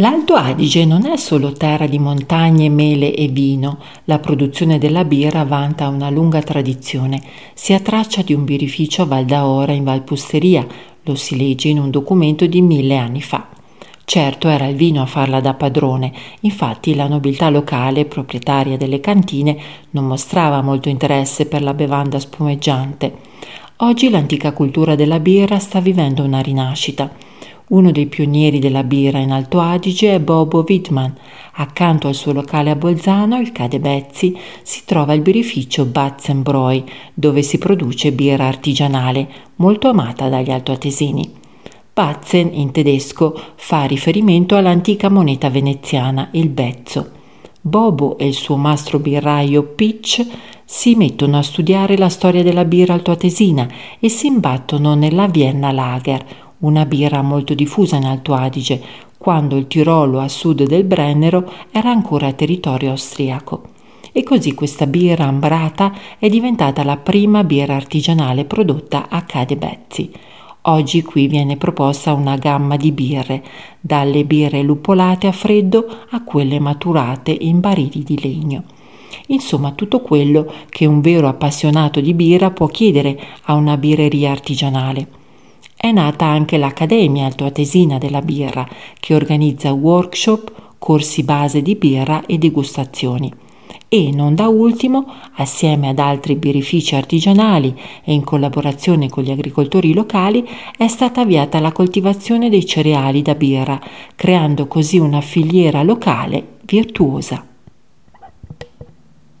L'Alto Adige non è solo terra di montagne, mele e vino, la produzione della birra vanta una lunga tradizione. Si ha traccia di un birrificio a Val d'Aora in Valpusteria, lo si legge in un documento di mille anni fa. Certo era il vino a farla da padrone, infatti la nobiltà locale, proprietaria delle cantine, non mostrava molto interesse per la bevanda spumeggiante. Oggi l'antica cultura della birra sta vivendo una rinascita. Uno dei pionieri della birra in Alto Adige è Bobo Wittmann. Accanto al suo locale a Bolzano, il Cadebezzi, si trova il birrificio Batzenbräu, dove si produce birra artigianale, molto amata dagli altoatesini. Batzen in tedesco fa riferimento all'antica moneta veneziana, il bezzo. Bobo e il suo mastro birraio Pitch si mettono a studiare la storia della birra altoatesina e si imbattono nella Vienna Lager, una birra molto diffusa in Alto Adige, quando il Tirolo a sud del Brennero era ancora territorio austriaco. E così questa birra ambrata è diventata la prima birra artigianale prodotta a Cadebezzi. Oggi qui viene proposta una gamma di birre, dalle birre lupolate a freddo a quelle maturate in barili di legno. Insomma, tutto quello che un vero appassionato di birra può chiedere a una birreria artigianale. È nata anche l'Accademia Altoatesina della Birra, che organizza workshop, corsi base di birra e degustazioni. E non da ultimo, assieme ad altri birrifici artigianali e in collaborazione con gli agricoltori locali, è stata avviata la coltivazione dei cereali da birra, creando così una filiera locale virtuosa.